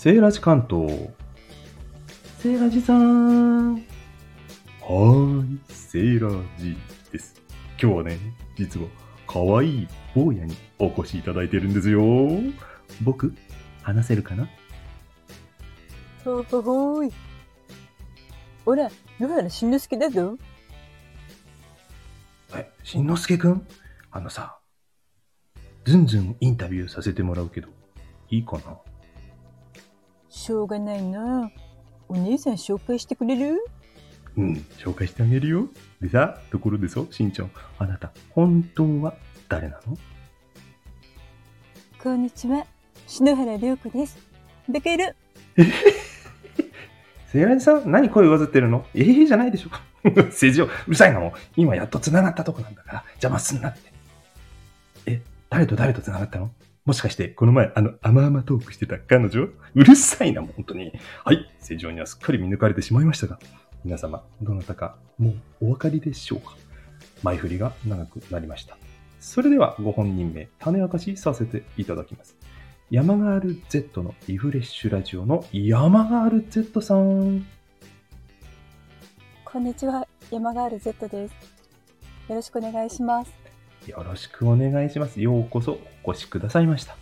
セーラジ関東。セーラジさん。はーい、セーラジです。今日はね、実は可愛い坊やにお越しいただいてるんですよ。僕、話せるかな？ほほほーい。ほら、野原しんのすけだぞ。え、しんのすけくん？あのさ、ずんずんインタビューさせてもらうけど、いいかな？しょうがないな。お姉さん紹介してくれる？うん、紹介してあげるよ。でさ、ところでそう、しんちゃん、あなた、本当は誰なの？こんにちは。篠原涼子です。ベケル。セイラジさん、何声上ずってるの？ええじゃないでしょうか。政治を、うるさいなもん。今やっと繋がったとこなんだから、邪魔すんなって。え、誰と誰と繋がったの？もしかして、この前、あの、甘々トークしてた彼女？うるさいな、もう本当に。はい、正常にはすっかり見抜かれてしまいましたが、皆様、どなたか、もうお分かりでしょうか？前振りが長くなりました。それでは、ご本人名、種明かしさせていただきます。山ガール Z のリフレッシュラジオの山ガール Z さん。こんにちは。山ガール Z です。よろしくお願いします。よろしくお願いします。ようこそお越しくださいました。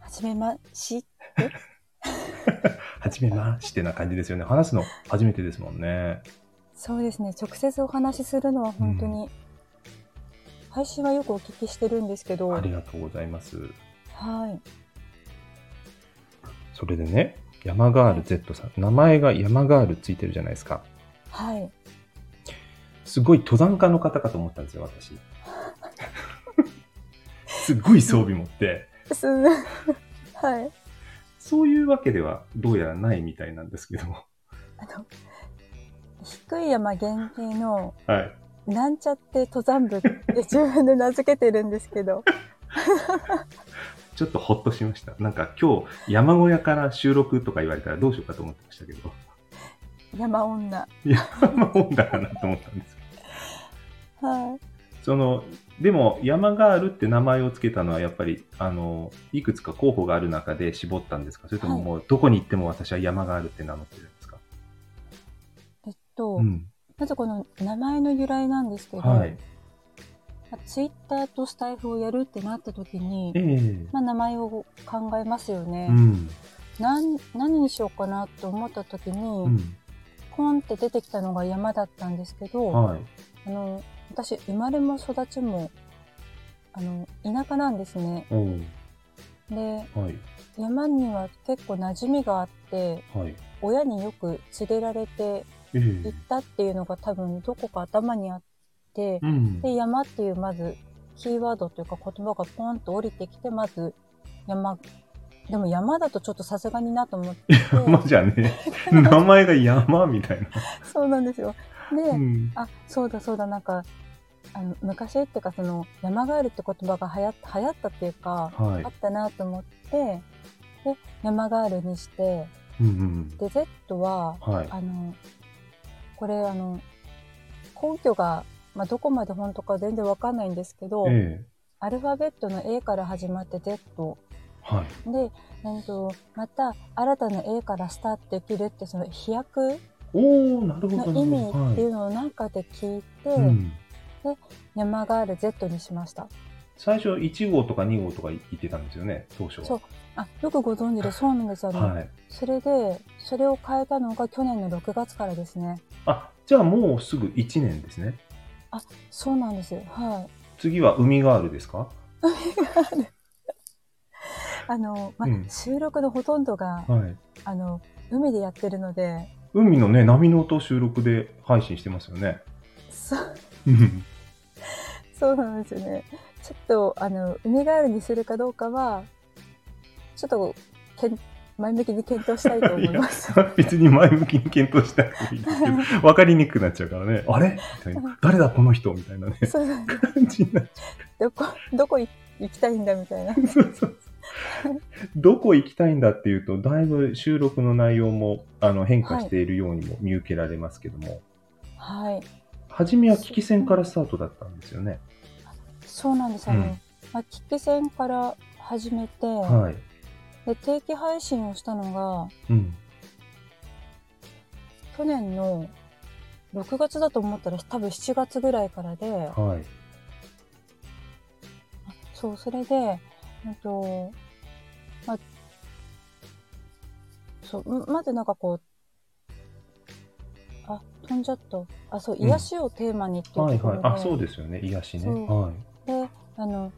はじめまし。はじめましてな感じですよね。話すの初めてですもんね。そうですね。直接お話しするのは本当に、配信はよくお聞きしてるんですけど、ありがとうございます。はい。それでね、山ガール Z さん、名前が山ガールついてるじゃないですか。はい。すごい登山家の方かと思ったんですよ、私。すっごい装備持って、す はい。そういうわけではどうやらないみたいなんですけども。あの、低い山限定のはい。なんちゃって登山部って自分で名付けてるんですけど、ちょっとほっとしました。なんか今日山小屋から収録とか言われたらどうしようかと思ってましたけど。山女。山本だかなと思ったんですけど。はい。その、でも山ガールって名前を付けたのはやっぱり、あの、いくつか候補がある中で絞ったんですか？それとももうどこに行っても私は山ガールって名乗ってるんですか？えっと、うん。まずこの名前の由来なんですけど、はい。ツイッターとスタイフをやるってなった時にえ、えまあ、名前を考えますよね。うん。なん何にしようかなと思った時に、うん。ポンって出てきたのが山だったんですけど、はい。あの私生まれも育ちもあの田舎なんですね。ではい。山には結構馴染みがあってはい。親によく連れられてええ行ったっていうのが多分どこか頭にあって、うん。で山っていうまずキーワードというか言葉がポンと降りてきてまず山でも山だとちょっとさすがになと思って 山じゃねえ。名前が山みたいな。そうなんですよ。で、うん。あそうだそうだなんかあの昔っていうかその山ガールって言葉が流行った流行ったっていうか、はいあったなと思ってで山ガールにしてうんうんで Z はうん。はい。あのこれあの根拠が、まあ、どこまで本当か全然わかんないんですけど、ええアルファベットの A から始まって Z はい。で、えっと、また新たな A からスタートできるってその飛躍。の意味っていうはのをなんかで聞いて、いうん山ガール Z にしました。最初1号とか2号とか言ってたんですよね、当初は。そうあよくご存知でそうなんですよね、はい。それでそれを変えたのが去年の6月からですねあ、じゃあもうすぐ1年ですね。そうなんですはい次は海ガールですか？あの、まうん収録のほとんどが、はい。あの海でやってるので海のね、波の音を収録で配信してますよね。そうんそうなんですよね。ちょっとあの海ガールにするかどうかはちょっとけん前向きに検討したいと思います。別に前向きに検討したらいいですけど、分かりにくくなっちゃうからね。あれ？みたいな。誰だこの人？みたいなね。そう感じになっちどこどこ行行きたいんだみたいな。ゃう。そうそうそう。どこ行きたいんだっていうと、だいぶ収録の内容もあの変化しているようにも見受けられますけども、はい。初めは危機戦からスタートだったんですよね。そうなんですあの、うんまあ、危機戦から始めて、はい。で、定期配信をしたのが、うん。去年の6月だと思ったら多分7月ぐらいからで、はい。あそう、それで、うんと、まあ、そう、んまずなんかこう、あ、飛んじゃった。あ、そう、うん癒しをテーマにっていうはいはい。ところで、あ、そうですよね。癒しね。はい。で、あの、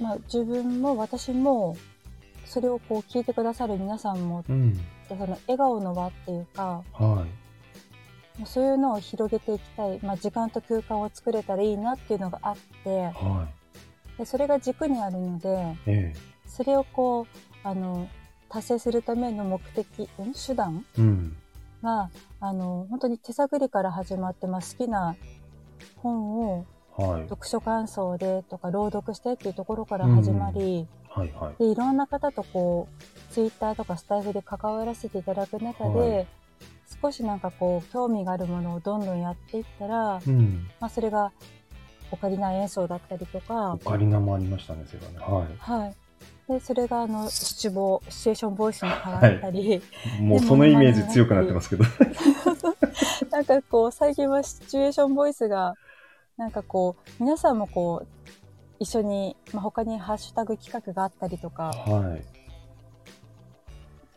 まあ、自分も私も、それをこう聞いてくださる皆さんも、うん。その笑顔の輪っていうか、はい。そういうのを広げていきたい、まあ、時間と空間を作れたらいいなっていうのがあって、はでそれが軸にあるので、い。えそれをこう、あの、達成するための目的、ん？手段？え。うん。が、あの、本当に手探りから始まって、まあ、好きな本をはい。読書感想でとか朗読してっていうところから始まり、はいはい。でいろんな方とこうツイッターとかスタイフで関わらせていただく中で、はい少しなんかこう興味があるものをどんどんやっていったら、うん。まあ、それがオカリナ演奏だったりとかオ、カリナもありましたね、それはね。ははい、でそれがあの七望シチュエーションボイスに変わったり、い。もうそのイメージ強くなってますけど。なんかこう最近はシチュエーションボイスがなんかこう皆さんもこう一緒に、まあ、他にハッシュタグ企画があったりとかはい。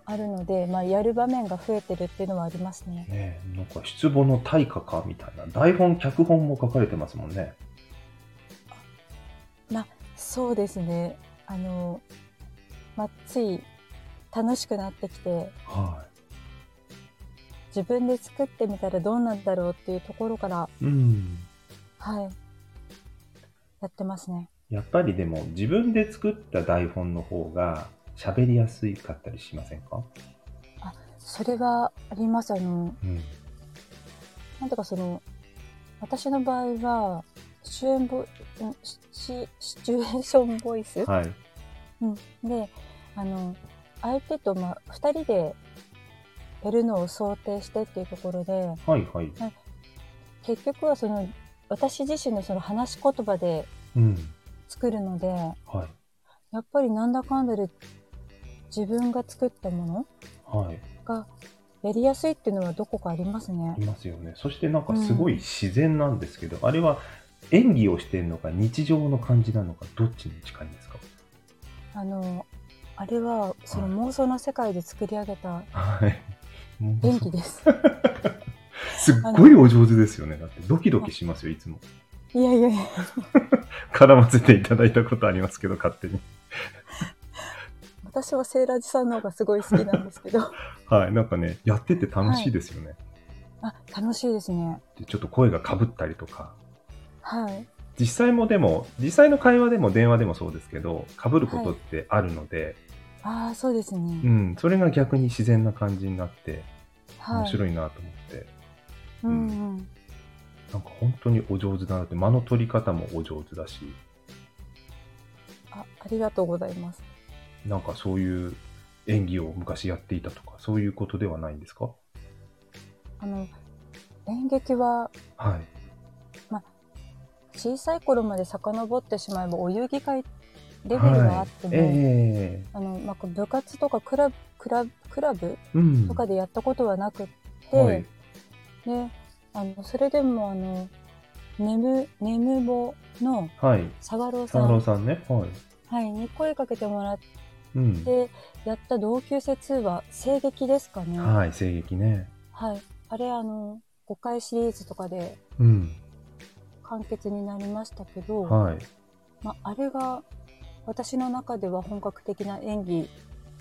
あるので、まあ、やる場面が増えてるっていうのはありますね。ねえなんか出母の対価かみたいな。台本、脚本も書かれてますもんね。そうですね。あの、まあ、つい楽しくなってきて、は自分で作ってみたらどうなんだろうっていうところから、い。うん。はい、やってますね。やっぱりでも自分で作った台本の方が喋りやすいかったりしませんか？それはあります。あの、うん。なんとかその、私の場合は、シチュエンボシシチュエーションボイス、はい。うん、で、あの、相手と、まあ、二人でやるのを想定してっていうところで、はいはい。結局はその、私自身のその話し言葉でうん。作るので、はい。やっぱりなんだかんだで自分が作ったものはい。がやりやすいっていうのはどこかありますねい。ますよね。そしてなんかすごい自然なんですけど、あれは演技をしてるのか日常の感じなのかどっちに近いんですか？あの、あれはその妄想の世界で作り上げた演技です。すっごいお上手ですよね。だってドキドキしますよ、いつも。いやいやいや、絡ませていただいたことありますけど、勝手に。私はセーラージさんの方がすごい好きなんですけど、はい。なんかね、やってて楽しいですよね。あ、楽しいですね。でちょっと声がかぶったりとか。はい。実際もでも、実際の会話でも電話でもそうですけど、かぶることってあるので、ああ、そうですうね。ん、それが逆に自然な感じになって、はい。面白いなと思って、うんうん。なんか本当にお上手だなって、間の取り方もお上手だし、あ、ありがとうございます。なんかそういう演技を昔やっていたとか、そういうことではないんですか？あの、演劇ははい。小さい頃まで遡ってしまえばお遊戯会レベルがあっても、はい、えあの、まあ、部活とかクラブ、クラブ、クラブ。とかでやったことはなくって、はい。で、あの、それでもあの、ネム、ネムボのはい。沢朗さ沢ん、朗さんね。はい。はい、に声かけてもらっうん。てやった同級生通話、声劇ですかね。はい、声劇ね。はい。あれ、あの、5回シリーズとかでうん。完結になりましたけど、はい。まあ、あれが私の中では本格的な演技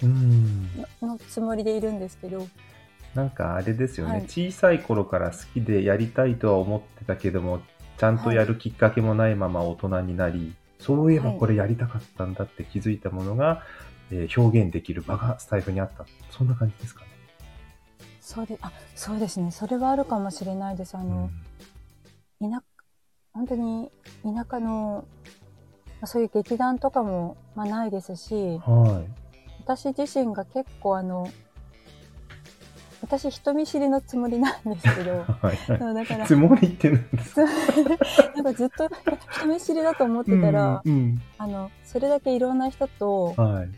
うん。ののつもりでいるんですけど、なんかあれですよね、はい小さい頃から好きでやりたいとは思ってたけども、ちゃんとやるきっかけもないまま大人になり、そういえばこれやりたかったんだって気づいたものが、えー表現できる場がスタイフにあった。そんな感じですかね。そうで、あ、そうですね。それはあるかもしれないです。あの、田本当に田舎の、まあそういう劇団とかも、まあ、ないですしうん、はい。私自身が結構あの、私人見知りのつもりなんですけど、はい。そうだから、つもりってなんですか？なんかずっと人見知りだと思ってたら、うん、あの、それだけいろんな人とうんはい。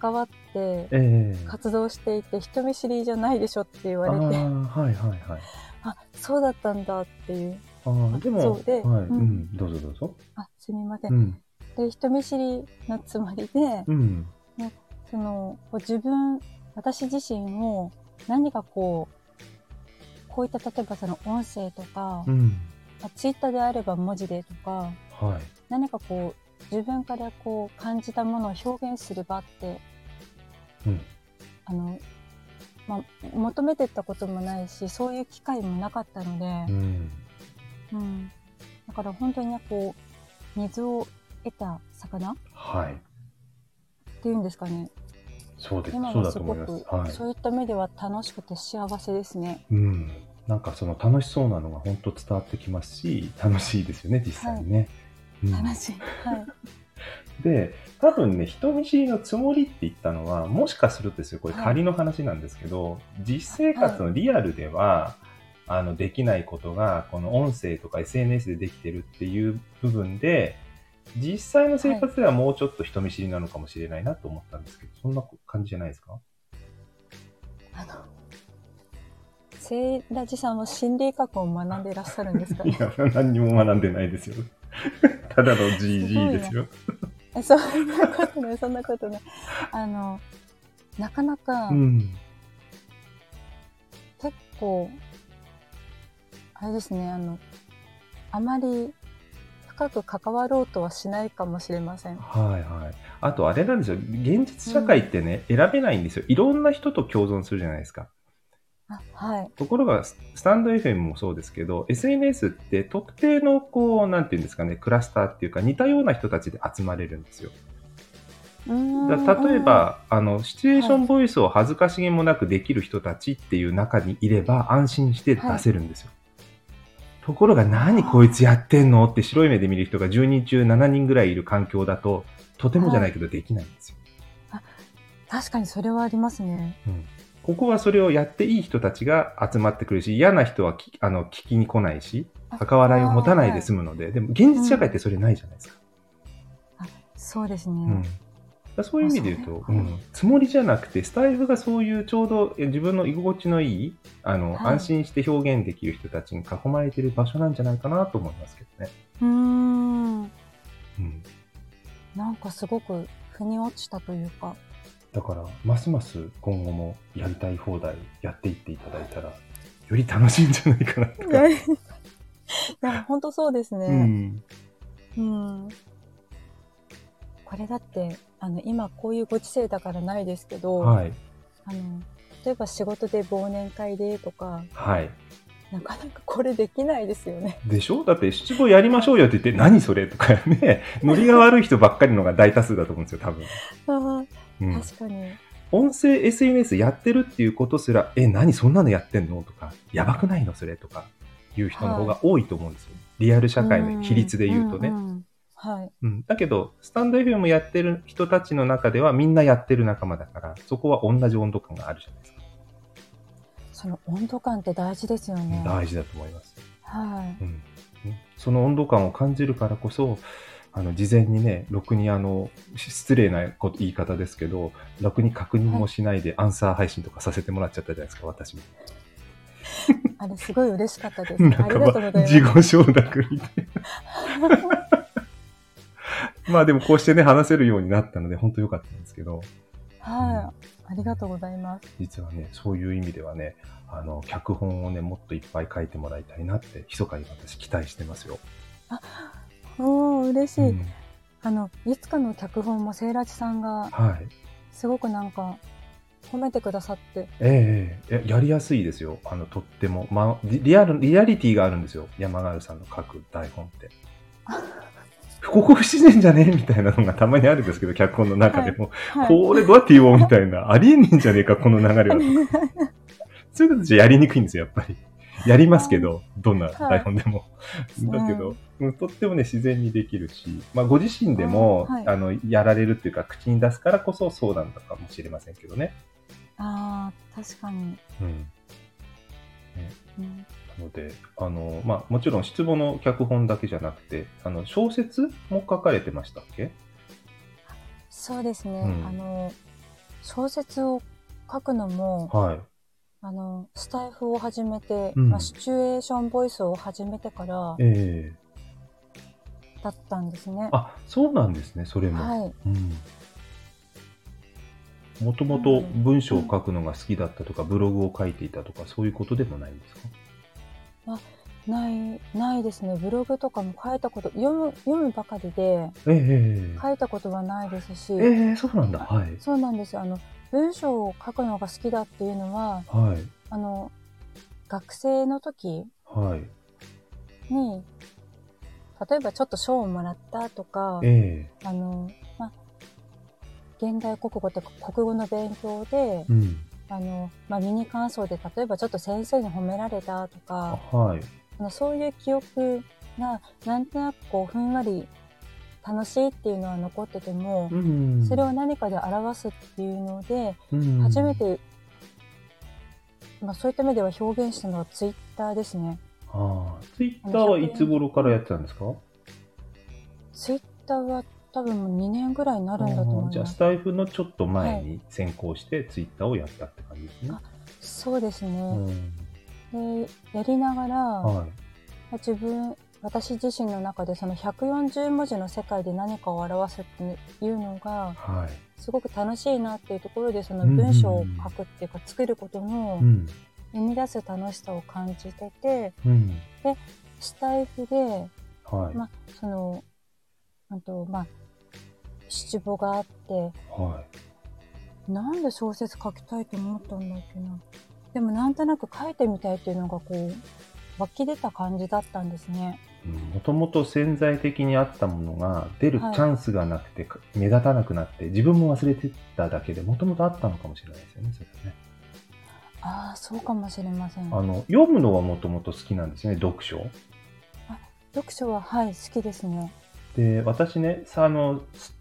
関わってええ。活動していて人見知りじゃないでしょって言われて。ああ、はいはいはい。あそうだったんだっていう。ああ、でも、そうではい、ううん。ん、どうぞどうぞ。あすみません、うん、で人見知りのつもりで、うん、その自分私自身を何かこうこういった例えばその音声とか、うん、まあ、ツイッターであれば文字でとかはい。何かこう自分からこう感じたものを表現する場ってうん、あの、まあ、求めてったこともないしそういう機会もなかったので、うん、うん、だから本当にこう水を得た魚っはい。ていうんですかねそうです。今そうだはすごく、と思います。はい。そういった目では楽しくて幸せですね。うん。なんかその楽しそうなのが本当伝わってきますし、楽しいですよね、実際にね。うん楽しい。はい。で、多分ね、人見知りのつもりって言ったのは、もしかするとですよ、これはい仮の話なんですけど、実生活のリアルでは、あの、できないことが、この音声とか SNS でできてるっていう部分で、実際の生活ではもうちょっと人見知りなのかもしれないなと思ったんですけど、そんな感じじゃないですか？あの、セイラジさんは心理学を学んでいらっしゃるんですかいや、何にも学んでないですよ。ただの GG ですよ。えそんなことない、そんなことない。あの、なかなかうん。結構、あれですね、あの、あまり深く関わろうとはしないかもしれません。はいはい。あとあれなんですよ。現実社会ってね、選べないんですよ。いろんな人と共存するじゃないですか。あはい。ところが、ススタンド FM もそうですけど、SNS って特定の、こう、なんていうんですかね、クラスターっていうか、似たような人たちで集まれるんですよ。だ例え、ば、あの、シチュエーションボイスを恥ずかしげもなくできる人たちっていう中にいれば、安心して出せるんですよ。ところが、何こいつやってんのって白い目で見る人が10人中7人ぐらいいる環境だと、とてもじゃないけどできないんですよ。確かにそれはありますね。うんここはそれをやっていい人たちが集まってくるし、嫌な人はきあの聞きに来ないし、関わりを持たないで済むので、でも現実社会ってそれないじゃないですか。そうですね。うんそういう意味で言うと、うん、つもりじゃなくて、スタイフがそういうちょうどえ自分の居心地のいい、あの、はい安心して表現できる人たちに囲まれている場所なんじゃないかなと思いますけどね。うーん。うん、なんかすごく腑に落ちたというか。だから、ますます今後もやりたい放題やっていっていただいたら、より楽しいんじゃないかなとか。いや、本当そうですうね。んうん。これだって、あの、今こういうご時世だからないですけど、はい。あの、例えば仕事で忘年会でとか、はい。なかなかこれできないですよね。でしょ？だって七五やりましょうよって言って、何それとかね、ノリが悪い人ばっかりのが大多数だと思うんですよ、多分。あうんあ、確かに。音声 SNS やってるっていうことすら、え、何そんなのやってんの？とか、やばくないの？それ？とか、いう人の方が多いと思うんですよ。リアル社会の比率で言うとね。んんんはい。うん、だけど、スタンド FM やってる人たちの中ではみんなやってる仲間だから、そこは同じ温度感があるじゃないですか。その温度感って大事ですよね。大事だと思います。はい。うん、その温度感を感じるからこそ、あの、事前にね、ろくにあの、失礼な言い方ですけど、ろくに確認もしないでアンサー配信とかさせてもらっちゃったじゃないですか、私も。あれすごい嬉しかったです。なんかありがとうございまあ、ます。自己承諾みたいな。まあでもこうしてね、話せるようになったので、本当良かったんですけど、はい。ありがとうございます。実はね、そういう意味ではね、あの、脚本をね、もっといっぱい書いてもらいたいなって、密かに私期待してますよ。おー、嬉しい。うんあの、いつかの脚本もセイラジさんが、はい。すごくなんか、褒めてくださって、ええええやりやすいですよ。あの、とっても。まあ、リリアル、リアリティがあるんですよ。山軽さんの書く台本って。ここ不自然じゃね？みたいなのがたまにあるんですけど、脚本の中でも。はい。これどうやって言おうみたいな。ありえねえんじゃねえか、この流れは。そういうことじゃやりにくいんですよ、やっぱり。やりますけど、どんな台本でも。いだけど、うんとってもね、自然にできるし、まあ、ご自身でも、あはいあの、やられるっていうか、口に出すからこそそうなんだかもしれませんけどね。ああ、確かに。うん。うん、なので、あの、まあ、もちろん失語の脚本だけじゃなくて、あの、小説も書かれてましたっけ？そうですね。うんあの、小説を書くのも、はい。あの、スタイフを始めて、うんまあ、シチュエーションボイスを始めてからええだったんですね。あ、そうなんですね、それも。はい。うん。もともと文章を書くのが好きだったとか、ブログを書いていたとか、そういうことでもないんですか？ない、ないですね。ブログとかも書いたこと、読む、読むばかりで、ええ書いたことはないですし、ええそうなんだ。はい。そうなんですよ。あの、文章を書くのが好きだっていうのは、はい。あの、学生の時はい。に、例えばちょっと賞をもらったとか、ええあの、まあ、現代国語とか国語の勉強で、うん。あの、まあ、ミニ感想で例えばちょっと先生に褒められたとあか、はい。あのそういう記憶がなんとなくこうふんわり楽しいっていうのは残ってても、うん。それを何かで表すっていうので、うん初め。て、まあ、そういった目では表現したのはツイッターですね。ああ。ツイッターはいつ頃からやってたんですか？ツイッターは多分もう2年ぐらいになるんだとあ思います。ーじゃあスタイフのちょっと前に先行してツイッターをやったって感じですね。あそうですうね。んで、やりながら、はい。自分、私自身の中でその140文字の世界で何かを表すっていうのが、はい。すごく楽しいなっていうところで、その文章を書くっていうか作ることのうん。生み出す楽しさを感じてて、うん。スタイフで、はい。まあ、その、あと、まあ、七五があって、はなんで小説書きたいと思ったんだっけな。でもなんとなく書いてみたいっていうのがこう、湧き出た感じだったんですね。い。もともと潜在的にあったものが出るチはいャンスがなくて、目立たなくなって、自分も忘れてただけで、もともとあったのかもしれないですよね、それはね。ああ、そうかもしれません。あの、読むのはもともと好きなんですね、読書。読書は、はい、好きですね。で、私ね、さあの、す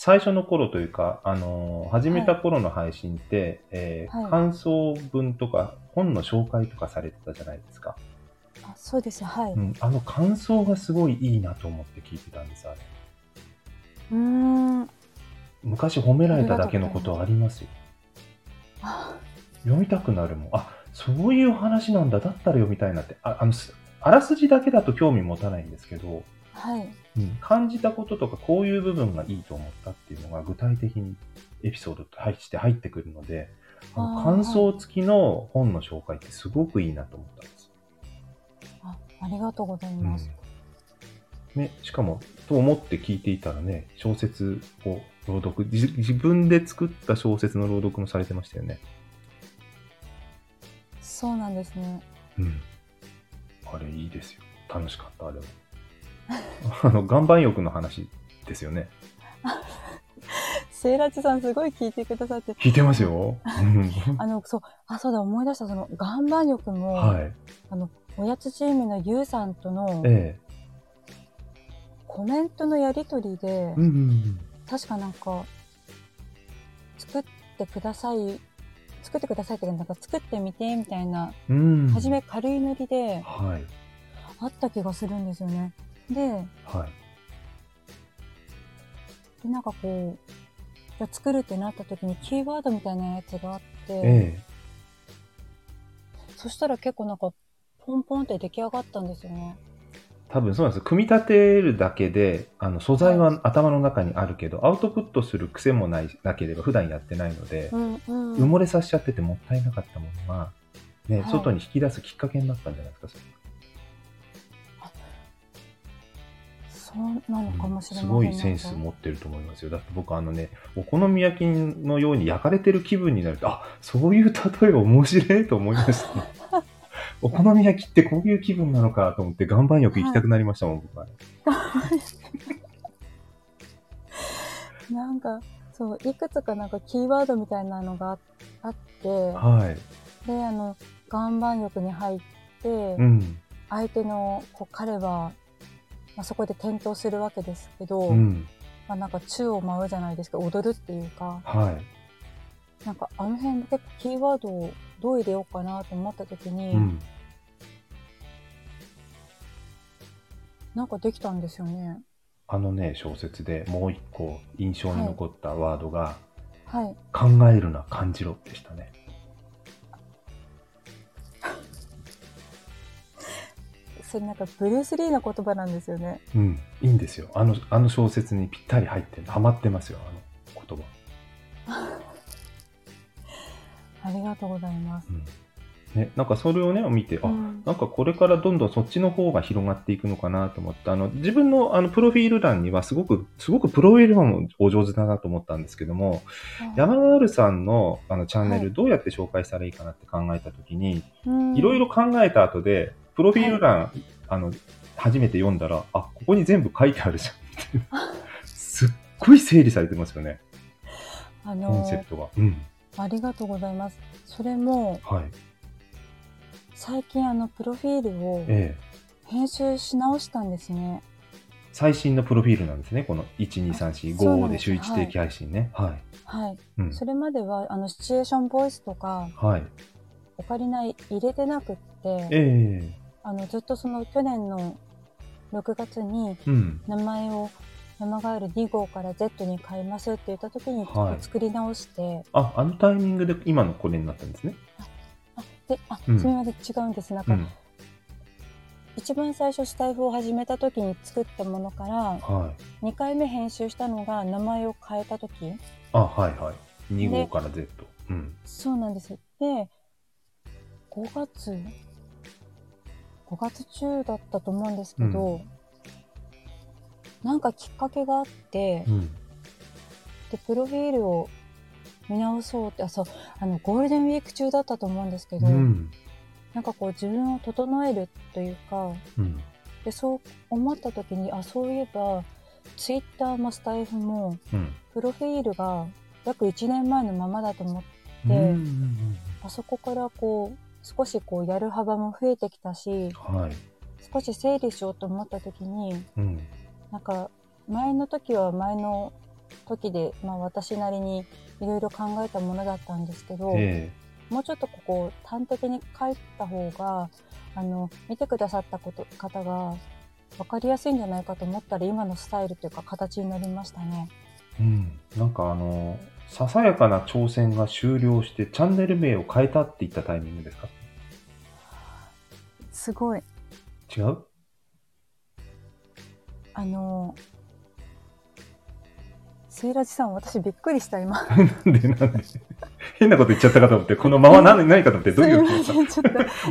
最初の頃というか、あの、始めた頃の配信って、えーはい感想文とか本の紹介とかされてたじゃないですか。あそうです、はい。うん、あの感想がすごいいいなと思って聞いてたんです、あれ。うーん。昔褒められただけのことありますよ。あ読みたくなるもん。あ、そういう話なんだ。だったら読みたいなって。ああの、すあらすじだけだと興味持たないんですけど、はい。うん、感じたこととかこういう部分がいいと思ったっていうのが具体的にエピソードとして入ってくるので、あの感想付きの本の紹介ってすごくいいなと思ったんです。あありがとうございうんます。ね、しかも、と思って聞いていたらね、小説を朗読、自自分で作った小説の朗読もされてましたよね。そうなんですね。うん。あれいいですよ。楽しかった、あれも。あの、岩盤浴の話ですよね。セイラチさんすごい聞いてくださって。聞いてますよ。う んあの、そう、あ、そうだ、思い出した、その、岩盤浴も、はい。あの、おやつチームのゆうさんとのええ。コメントのやりとりで、うんうんうん。確かなんか、作ってください、作ってくださいってなんか作ってみて、みたいな、うん。初め軽いノリではい。あった気がするんですよね。で、はい。でなんかこう、じゃあ作るってなった時にキーワードみたいなやつがあって、えそしたら結構なんか、ポンポンって出来上がったんですよね。え。多分そうなんですよ。組み立てるだけで、あの、素材は頭の中にあるけど、アウトプットする癖もない、なければ普段やってないので、うんうん。埋もれさせちゃっててもったいなかったものが、ね、はい外に引き出すきっかけになったんじゃないですか、それそうなのかもしれませんね。すごいセンス持ってると思いますよ。だって僕あのね、お好み焼きのように焼かれてる気分になると、あ、そういう例え面白いと思いました、ね。お好み焼きってこういう気分なのかと思って岩盤浴行きたくなりましたもん、僕は。なんか、そう、いくつかなんかキーワードみたいなのがああって、はい。で、あの、岩盤浴に入って、うん。相手の、こう、彼は、まあ、そこで転倒するわけですけど、うん。まあ、なんか宙を舞うじゃないですか、踊るっていうか、はい。なんかあの辺結構キーワードをどう入れようかなと思った時に、うん。なんかできたんですよね。あのね、小説でもう一個印象に残ったワードが、はい。考えるな、感じろでしたね。それなんかブルース・リーの言葉なんですよね。うん、いいんですよ。あの、あの小説にぴったり入ってる、ハマってますよ、あの言葉。ありがとうございます。うん。ね、なんかそれをね、見て、あ、うんなんかこれからどんどんそっちの方が広がっていくのかなと思って、あの、自分のあの、プロフィール欄にはすごく、すごくプロフィール欄もお上手だなと思ったんですけども、山ガールさんのあのチャンネはいルどうやって紹介したらいいかなって考えたときに、うんいろいろ考えた後で、プロフィール欄、あの、初めて読んだら、あ、ここに全部書いてあるじゃん。すっごい整理されてますよね、あコンのセプトが。うん。ありがとうございます。それもはい。最近あのプロフィールをええ。編集し直したんですね。最新のプロフィールなんですね。この1、2、3、4、5そうなんですで週1定期配信ね。はい。はい。うん。それまではあのシチュエーションボイスとかはい。オカリナ入れてなくって、ええあのずっとその去年の6月にうん。名前を山ガエル2号から Z に変えますって言った時にはい作り直して、あ、あのタイミングで今のこれになったんですね。あであ、うんすみません違うんですなんか、うん。一番最初スタイフを始めた時に作ったものからはい。2回目編集したのが名前を変えた時あ、はいはい。2号から Z。うん。そうなんですで5月5月中だったと思うんですけど、なんかきっかけがあって、うん。でプロフィールを見直そうってあそうあのゴールデンウィーク中だったと思うんですけど、うん。なんかこう自分を整えるというかうん。でそう思った時にあそういえばツイッターもスタイフもうん。プロフィールが約1年前のままだと思って、うんあそこからこう少しこうやる幅も増えてきたしはい。少し整理しようと思った時にうん。なんか前の時は前の時で、まあ、私なりにいろいろ考えたものだったんですけど、えもうちょっとここ端的に書いた方があの見てくださったこと方が分かりやすいんじゃないかと思ったら今のスタイルというか形になりましたね。えうん。なんかあの、ささやかな挑戦が終了してチャンネル名を変えたって言ったタイミングですか？すごい違う？あのセイラジさん私びっくりした今。なんでなんで？変なこと言っちゃったかと思って、この間は何何かと思って、どういう？ことちょっと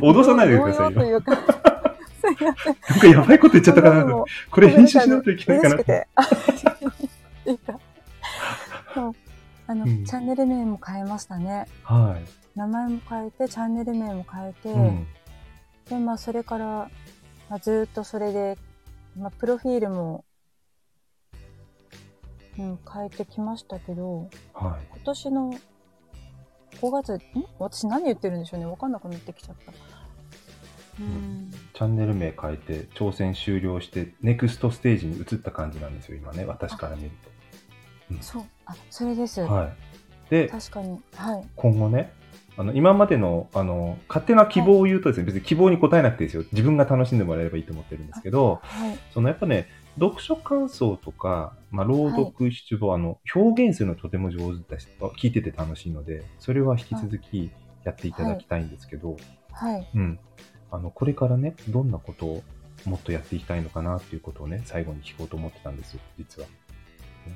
脅さないでくださいよ。なんかやばいこと言っちゃったかな。これ編集しないといけないかなて。あいいか。そう。あの、うんチャンネル名も変えましたね。は名前も変えて、チャンネル名も変えて、い。うん。で、まあ、それから、まあ、ずーっとそれで、まあ、プロフィールも、うん、変えてきましたけど、はい。今年の5月、ん？私何言ってるんでしょうね。わかんなくなってきちゃった。うん。チャンネル名変えて、挑戦終了して、ネクストステージに移った感じなんですよ、今ね、私から見るそう。あ、それです。と。はい。で、確かに。はい。今後ね、あの、今までの、あの、勝手な希望を言うとですね、別に希望に応えなくていいですよ。自分が楽しんでもらえればいいと思ってるんですけど、はい。そのやっぱね、読書感想とか、まあ、朗読、出版、あの、表現するのとても上手だし、聞いてて楽しいので、それは引き続きやっていただきたいんですけど、はい。うん。あの、これからね、どんなことをもっとやっていきたいのかなっていうことをね、最後に聞こうと思ってたんですよ、実は。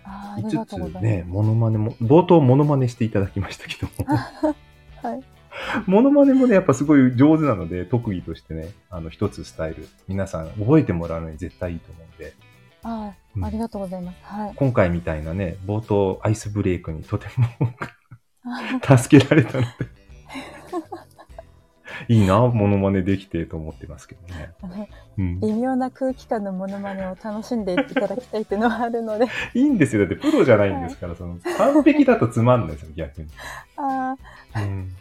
あーあり5つがとうございます。ね、モノマネも、冒頭モノマネしていただきましたけども、はい。モノマネもね、やっぱすごい上手なので、特技としてね、あの、一つスタイル、皆さん覚えてもらうのに絶対いいと思うんで、あうんあ、ありがとうございます。はい。今回みたいなね、冒頭アイスブレイクにとても 助けられたので、いいな、モノマネできてと思ってますけどね。微妙な空気感のモノマネを楽しんでいただきたいっていうのはあるので。いいんですよ。だってプロじゃないんですから、その、完璧だとつまんないですよ、逆に。あ うん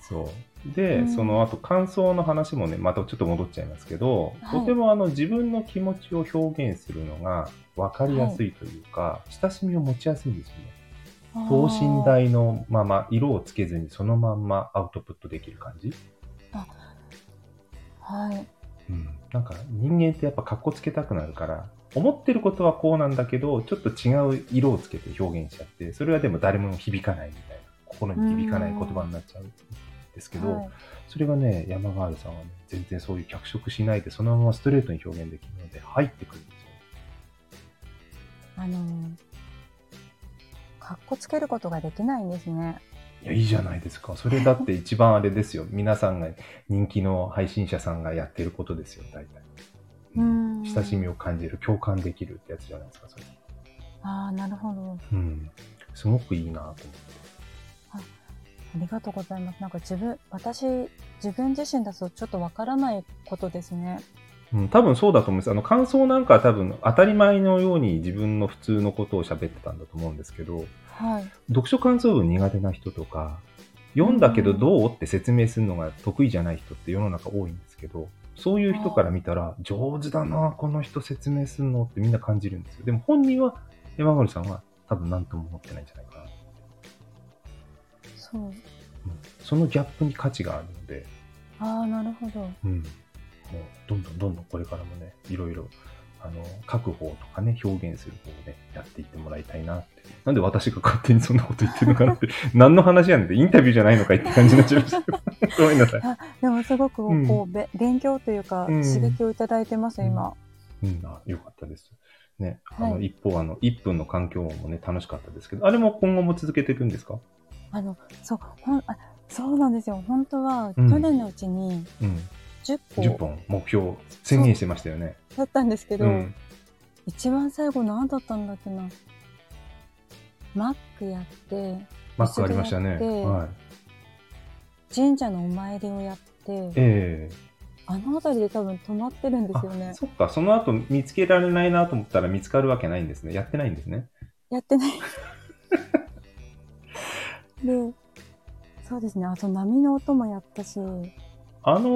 そう。で、うんその後感想の話もね、またちょっと戻っちゃいますけど、はいとてもあの自分の気持ちを表現するのが分かりやすいというか、親しみを持ちやすいんですよね。あ。等身大のまま、色をつけずにそのまんまアウトプットできる感じ？はい。うん。なんか人間ってやっぱ格好つけたくなるから、思ってることはこうなんだけど、ちょっと違う色をつけて表現しちゃって、それはでも誰も響かないみたいな、心に響かない言葉になっちゃうんですけど、はいそれがね、山ガールさんはね、全然そういう脚色しないで、そのままストレートに表現できるので、入ってくるんですよ。あの、かっこつけることができないんですね。いや、いいじゃないですか。それだって一番あれですよ。皆さんが、人気の配信者さんがやってることですよ、大体。うん親しみを感じる、共感できるってやつじゃないですか、それ。ああ、なるほど。うん。すごくいいなと思って。ありがとうございます。なんか自分、私、自分自身だとちょっとわからないことですね。うん、多分そうだと思うんです。あの、感想なんかは多分当たり前のように自分の普通のことを喋ってたんだと思うんですけど、はい。読書感想文苦手な人とか、読んだけどどうって説明するのが得意じゃない人って世の中多いんですけど、そういう人から見たら、上手だな、この人説明するのってみんな感じるんですよ。でも本人は、山森さんは多分何とも思ってないんじゃないかな。そう。うんそのギャップに価値があるので、ああ、なるほど。うん。もう、どんどんどんどんこれからもね、いろいろ、あの、書く方とかね、表現する方をね、やっていってもらいたいなって。なんで私が勝手にそんなこと言ってるのかなって、何の話やねんって、インタビューじゃないのかいって感じになっちゃいましたけど。ごめんなさい。あでもすごくこう、うんべ勉強というか、うん刺激をいただいてます、今。うん、あよかったです。ね、あの、はい一方、あの、1分の環境音もね、楽しかったですけど、あれも今後も続けていくんですか？あの、そう、ほん、あ、そうなんですよ。本当は、うん去年のうちにうん。10 10個本目標宣言してましたよね。だったんですけど、うん。一番最後何だったんだっけな。マックやって、マックありましたね。はい。神社のお参りをやって、ええあの辺りで多分止まってるんですよねあ。そっか、その後見つけられないなと思ったら見つかるわけないんですね。やってないんですね。やってない。で、そうですね。あと波の音もやったし、あの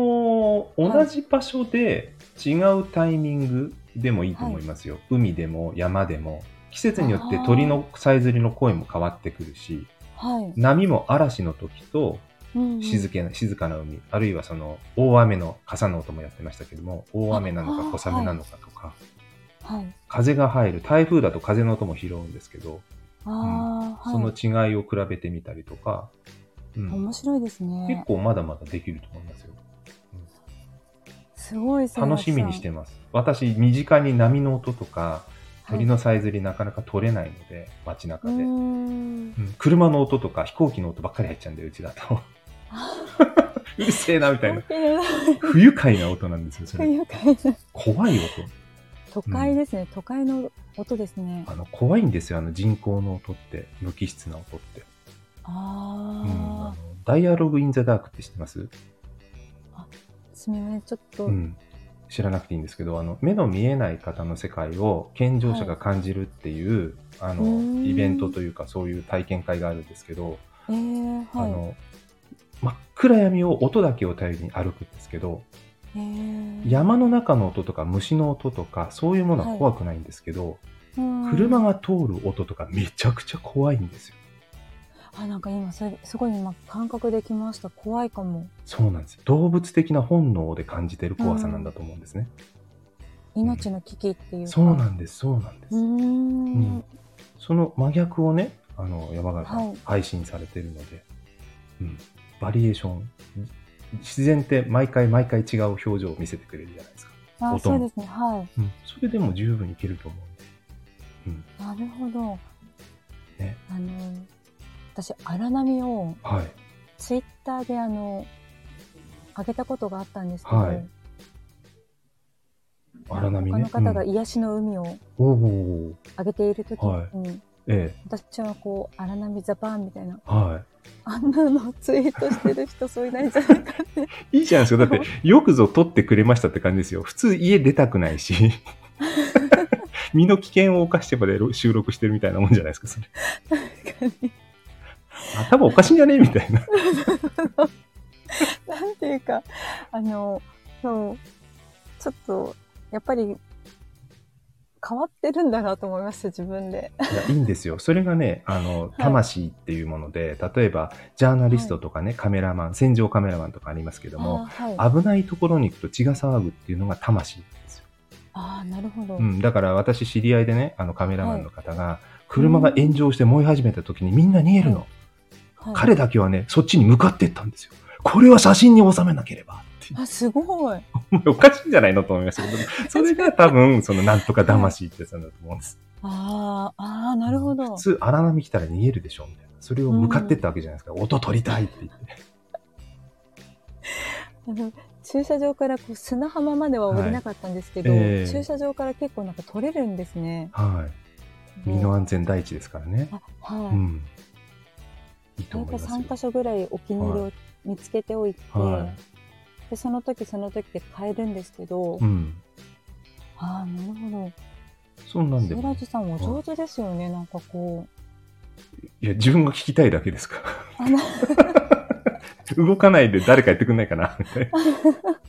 ーはい同じ場所で違うタイミングでもいいと思いますよ。海でも山でも。季節によって鳥のさえずりの声も変わってくるし、はい。波も嵐の時とうんうん静けな静かな海、あるいはその大雨の傘の音もやってましたけども、大雨なのあか小雨なのかとか、はい。風が入る、台風だと風の音も拾うんですけど、ああ、そのはい。違いを比べてみたりとか、うん、面白いです結ね。構まだまだできると思いますよ。すごい楽しみにしてまます。私、身近に波の音とか、す鳥のさえずりなかなか取れないので、街中で。うーん。うん車の音とか飛行機の音ばっかり入っちゃうんで、うちだと。うるせえな、みたいな。不愉快な音なんですよ、それ。不愉快な怖い音。都会ですね。都会の音ですね。あの、怖いんですよ、あの人工の音って。無機質な音って。うん、ああのダイアログ・イン・ザ・ダークって知ってます？あ、すみません。ちょっと、うん。知らなくていいんですけど、あの、目の見えない方の世界を健常者が感じるっていう、あうーんの、イベントというか、そういう体験会があるんですけど、えー、はい。あの、真っ暗闇を音だけを頼りに歩くんですけど、えー、山の中の音とか虫の音とか、そういうものは怖くないんですけど、うん車が通る音とかめちゃくちゃ怖いんですよ。あ、なんか今、すごい今、感覚できました。怖いかも。そうなんですよ。動物的な本能で感じてる怖さなんだと思うんですね。命の危機っていうか。そうなんです、そうなんです。うーん。うんその真逆をね、あの、山形配信されてるので、うん、バリエーション、自然って毎回毎回違う表情を見せてくれるじゃないですか。あ、そうですね。はうん、それでも十分いけると思うんで。うん、い。なるほど。ね。あの、私、荒波を、はい。ツイッターであの、上げたことがあったんですけど、はい荒波ね。他の方がうん癒しの海をおお上げている時に、はいえ私はこう、荒波ザパンみたいな、え、はあんなのツイートしてる人そういないんじゃないかって。い。いいじゃないですか。だって、よくぞ撮ってくれましたって感じですよ。普通家出たくないし、身の危険を冒してまで収録してるみたいなもんじゃないですか、それ。確かに。頭おかしいんじゃね？みたいな。なんていうか、あの、そう、ちょっと、やっぱり、変わってるんだなと思いました、自分で。いや、いいんですよ。それがね、あの、魂っていうもので、例えば、ジャーナリストとかね、カメラマン、戦場カメラマンとかありますけども、あはい。危ないところに行くと血が騒ぐっていうのが魂なんですよ。ああ、なるほど。うん、だから私知り合いでね、あのカメラマンの方が、車が炎上して燃え始めた時にみんな逃げるの。はい彼だけはね、そっちに向かってったんですよ。これは写真に収めなければって。あ、すごい。おかしいんじゃないのと思いましたけど、それが多分、そのなんとか魂ってやつなんだと思うんです。ああ、ああ、なるほど普。通、荒波来たら逃げるでしょ、みたいな。それを向かってったわけじゃないですか。音取りたいって言って。あの駐車場からこう砂浜までは降りなかったんですけど、はいええ駐車場から結構なんか取れるんですね。はい。身の安全第一ですからね。あ、はい。うん。いいと大体思いますよ。3箇所ぐらいお気に入りを見つけておいて、はい。でその時その時で変えるんですけど、うん。ああ、なるほど。そんなんでジさんお上手ですよね、なんかこいや、自分が聞きたいだけですか。動かないで誰かやってくんないかな。みたいな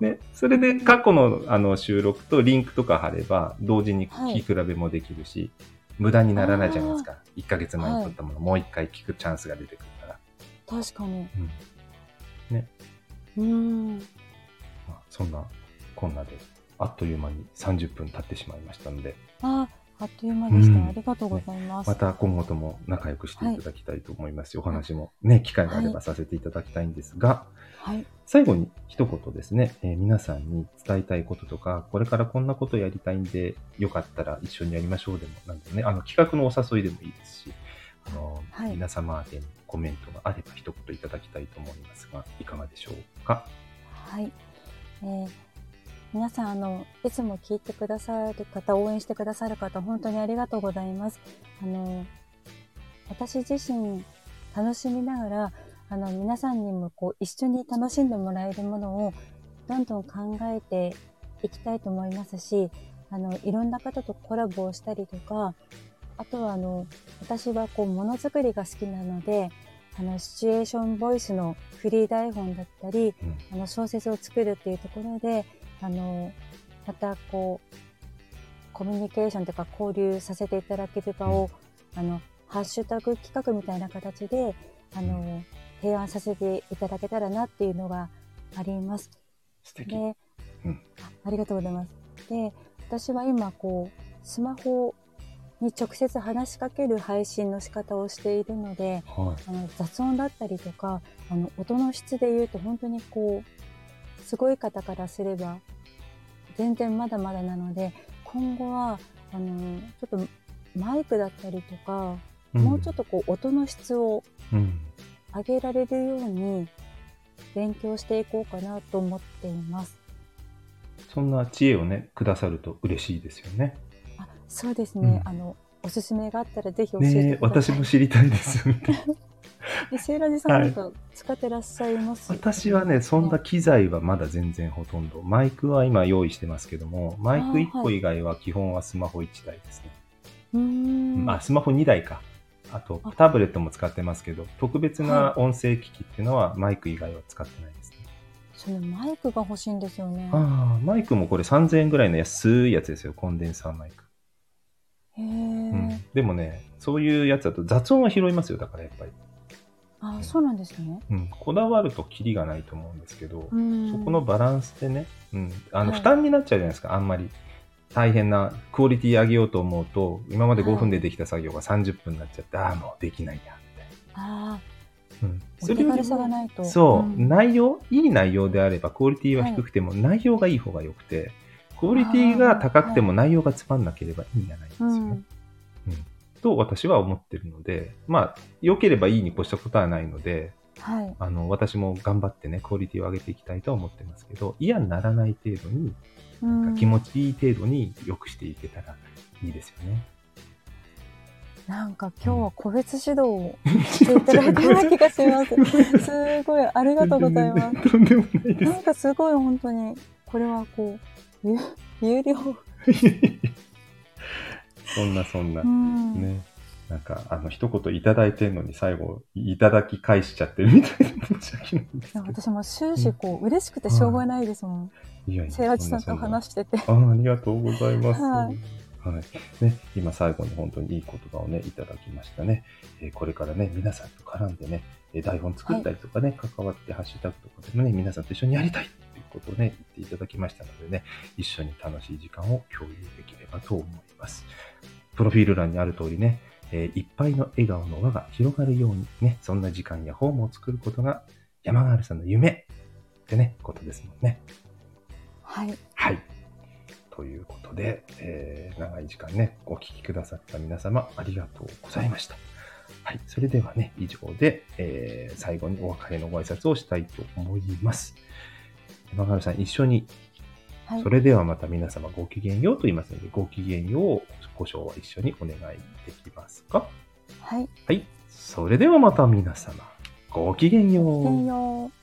ね、それで過去のあの収録とリンクとか貼れば、同時に聞き比べもできるし、無駄にならないじゃないですか。1ヶ月前に撮ったもの、もう1回聞くチャンスが出てくるから。確かに。うんうーん。まあ、そんなこんなで、あっという間に30分経ってしまいましたので、ああっという間でした、うんありがとうございます。また今後とも仲良くしていただきたいと思いますし、お話もね、機会があればさせていただきたいんですが、はい。最後に一言ですね、えー皆さんに伝えたいこととか、これからこんなことやりたいんで、よかったら一緒にやりましょうでも、なんでね、あの企画のお誘いでもいいですし、あの、はい皆様にコメントがあれば一言いただきたいと思いますが、いかがでしょうか？はい。えー皆さん、あの、いつも聞いてくださる方、応援してくださる方、本当にありがとうございます。あの、私自身、楽しみながら、あの、皆さんにもこう、一緒に楽しんでもらえるものを、どんどん考えていきたいと思いますし、あの、いろんな方とコラボをしたりとか、あとは、あの、私はこう、ものづくりが好きなので、あの、シチュエーションボイスのフリー台本だったり、うんあの小説を作るっていうところで、あの、またこう、コミュニケーションとか交流させていただける場を、あの、ハッシュタグ企画みたいな形で、あの、提案させていただけたらなっていうのがあります。素敵。で、うんあありがとうございます。で、私は今こう、スマホに直接話しかける配信の仕方をしているので、はい。あの雑音だったりとかあの音の質で言うと本当にこうすごい方からすれば全然まだまだなので今後はあのちょっとマイクだったりとか、もうちょっとこう音の質をうん。上げられるように勉強していこうかなと思っています。そんな知恵をね、くださると嬉しいですよね。あそうですね、うんあのおすすめがあったらぜひ教えてください。私も知りたいです。えセイラジさんなんか使ってらっしゃいます、私はね、そんな機材はまだ全然ほとんど。マイクは今用意してますけども、マイク1個以外は基本はスマホ1台ですね。うーんまあ、スマホ2台か。あとあ、タブレットも使ってますけど、特別な音声機器っていうのはマイク以外は使ってないですね。そのマイクが欲しいんですよね。ああ、マイクもこれ3000円ぐらいの安いやつですよ、コンデンサーマイク。へえ、うん、でもね、そういうやつだと雑音は拾いますよ、だからやっぱり。あ、そうなんですね。うん、こだわるとキリがないと思うんですけど、うん。そこのバランスでね、うん、あのはい負担になっちゃうじゃないですか、あんまり。大変なクオリティ上げようと思うと、今まで5分でできた作業が30分になっちゃって、ああ、もうできないや、みたいああ、な。うん。そう、ん内容、いい内容であれば、クオリティは低くても、内容がいい方が良くて、クオリティが高くても内容がつまんなければ意味がないんですよね。うん。と私は思ってるので、まあ、良ければいいに越したことはないので、はい。あの、私も頑張ってね、クオリティを上げていきたいとは思ってますけど、嫌にならない程度に、うん気持ちいい程度に良くしていけたらいいですよね。なんか今日は個別指導をしていただいたような気がします。すごい、ありがとうございます。とんでもないでなんかすごい本当に、これはこう、有有料。す。そんなそんなう。ん。ね。なんか、あの、一言いただいてんのに最後、いただき返しちゃってるみたいな申し訳ないんですけど。いや私も終始こう、嬉しくてしょうがないですもん。いやいやセイラジさんと話してて。ああありがとうございます。ははいい。ね、今最後に本当にいい言葉をね、いただきましたね。えーこれからね、皆さんと絡んでね、えー台本作ったりとかね、関わってハッシュタグとかでもね、皆さんと一緒にやりたいことをね、言っていただきましたのでね、一緒に楽しい時間を共有できればと思います。プロフィール欄にある通りね、えーいっぱいの笑顔の輪が広がるようにね、そんな時間やホームを作ることが山川さんの夢ってね、ことですもんね。はい。はい。ということで、えー長い時間ね、お聞きくださった皆様、ありがとうございました。はい。それではね、以上で、えー最後にお別れのご挨拶をしたいと思います。山川さん、一緒に、はいそ。れではまた皆様ごきげんようと言いますので、ごきげんようをご唱和一緒にお願いできますか？はい。はい。それではまた皆様、ごきげんよう。ごきげんよう。